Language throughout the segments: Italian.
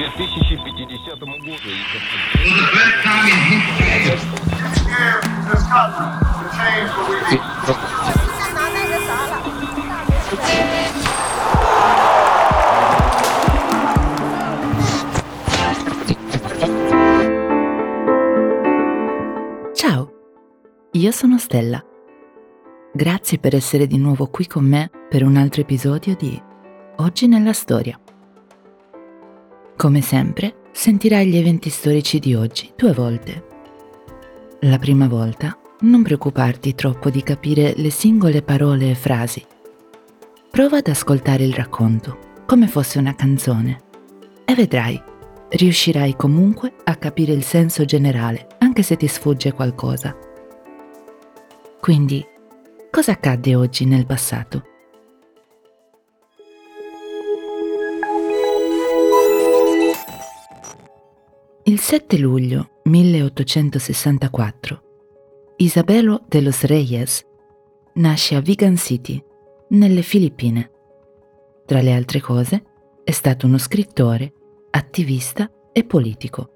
2050 году. Ciao, io sono Stella. Grazie per essere di nuovo qui con me per un altro episodio di Oggi nella storia. Come sempre, sentirai gli eventi storici di oggi due volte. La prima volta, non preoccuparti troppo di capire le singole parole e frasi. Prova ad ascoltare il racconto, come fosse una canzone, e vedrai, riuscirai comunque a capire il senso generale, anche se ti sfugge qualcosa. Quindi, cosa accadde oggi nel passato? Il 7 luglio 1864 Isabelo de los Reyes nasce a Vigan City, nelle Filippine. Tra le altre cose, è stato uno scrittore, attivista e politico.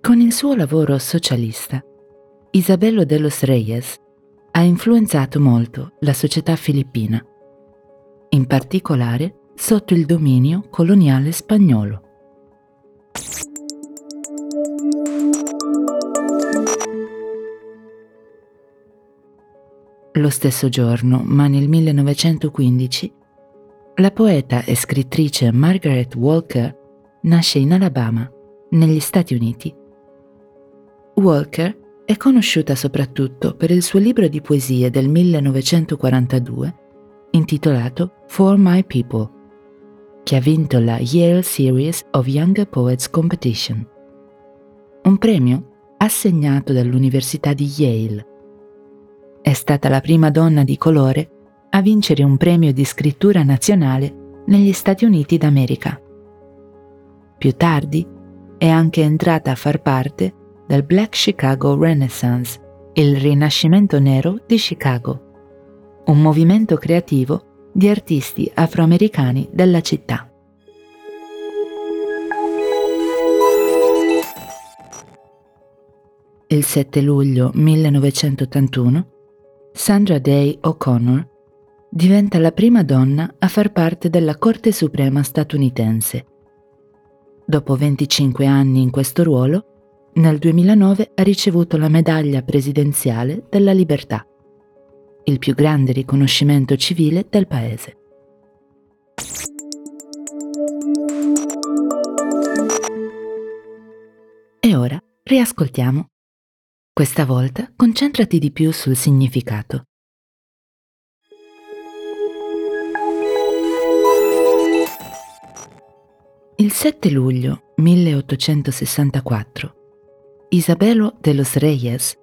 Con il suo lavoro socialista, Isabelo de los Reyes ha influenzato molto la società filippina, in particolare sotto il dominio coloniale spagnolo. Lo stesso giorno, ma nel 1915, la poeta e scrittrice Margaret Walker nasce in Alabama, negli Stati Uniti. Walker è conosciuta soprattutto per il suo libro di poesie del 1942 intitolato For My People, che ha vinto la Yale Series of Younger Poets Competition, un premio assegnato dall'Università di Yale è stata la prima donna di colore a vincere un premio di scrittura nazionale negli Stati Uniti d'America. Più tardi è anche entrata a far parte del Black Chicago Renaissance, il Rinascimento nero di Chicago, un movimento creativo di artisti afroamericani della città. Il 7 luglio 1981 Sandra Day O'Connor diventa la prima donna a far parte della Corte Suprema statunitense. Dopo 25 anni in questo ruolo, nel 2009 ha ricevuto la medaglia presidenziale della libertà, il più grande riconoscimento civile del paese. E ora riascoltiamo questa volta concentrati di più sul significato. Il 7 luglio 1864 Isabelo de los Reyes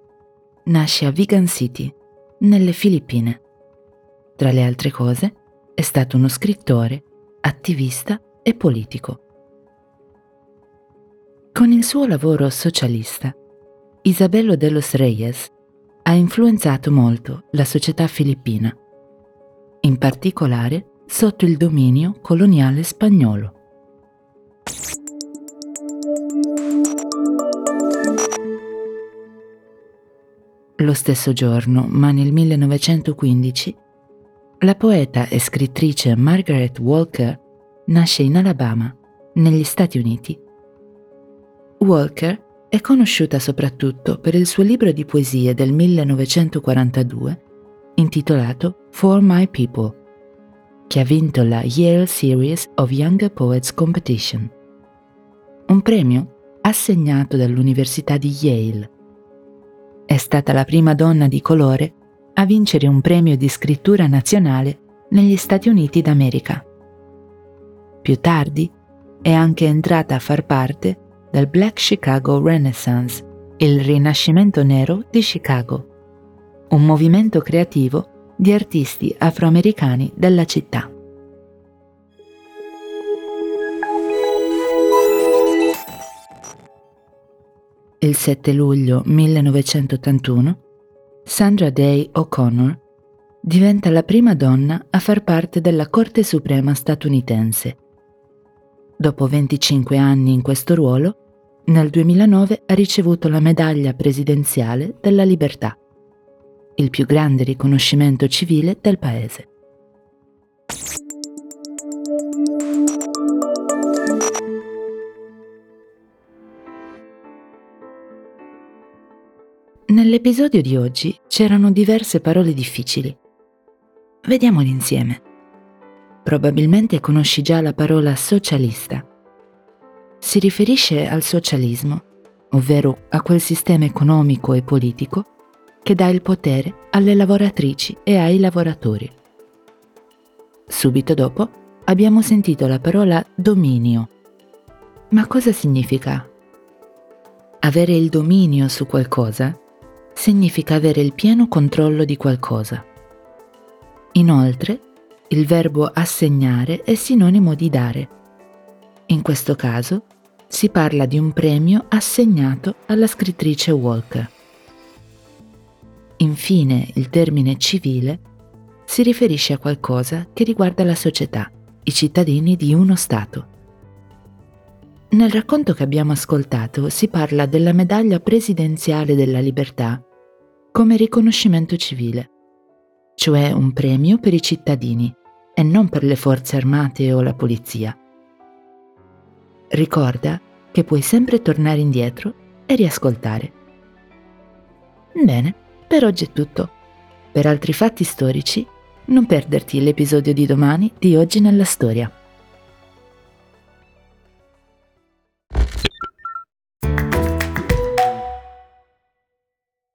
nasce a Vigan City, nelle Filippine. Tra le altre cose, è stato uno scrittore, attivista e politico. Con il suo lavoro socialista Isabello de los Reyes ha influenzato molto la società filippina, in particolare sotto il dominio coloniale spagnolo. Lo stesso giorno, ma nel 1915, la poeta e scrittrice Margaret Walker nasce in Alabama, negli Stati Uniti. Walker è conosciuta soprattutto per il suo libro di poesie del 1942 intitolato For My People, che ha vinto la Yale Series of Younger Poets Competition, un premio assegnato dall'Università di Yale. È stata la prima donna di colore a vincere un premio di scrittura nazionale negli Stati Uniti d'America. Più tardi è anche entrata a far parte del Black Chicago Renaissance, il Rinascimento nero di Chicago, un movimento creativo di artisti afroamericani della città. Il 7 luglio 1981 Sandra Day O'Connor diventa la prima donna a far parte della Corte Suprema statunitense Dopo 25 anni in questo ruolo, nel 2009 ha ricevuto la medaglia presidenziale della libertà, il più grande riconoscimento civile del paese. Nell'episodio di oggi c'erano diverse parole difficili. Vediamole insieme. Probabilmente conosci già la parola socialista. Si riferisce al socialismo, ovvero a quel sistema economico e politico che dà il potere alle lavoratrici e ai lavoratori. Subito dopo abbiamo sentito la parola dominio. Ma cosa significa? Avere il dominio su qualcosa significa avere il pieno controllo di qualcosa. Inoltre, il verbo assegnare è sinonimo di dare. In questo caso si parla di un premio assegnato alla scrittrice Walker. Infine, il termine civile si riferisce a qualcosa che riguarda la società, i cittadini di uno Stato. Nel racconto che abbiamo ascoltato si parla della medaglia presidenziale della libertà come riconoscimento civile, cioè un premio per i cittadini e non per le forze armate o la polizia. Ricorda che puoi sempre tornare indietro e riascoltare. Bene, per oggi è tutto. Per altri fatti storici, non perderti l'episodio di domani di Oggi nella Storia.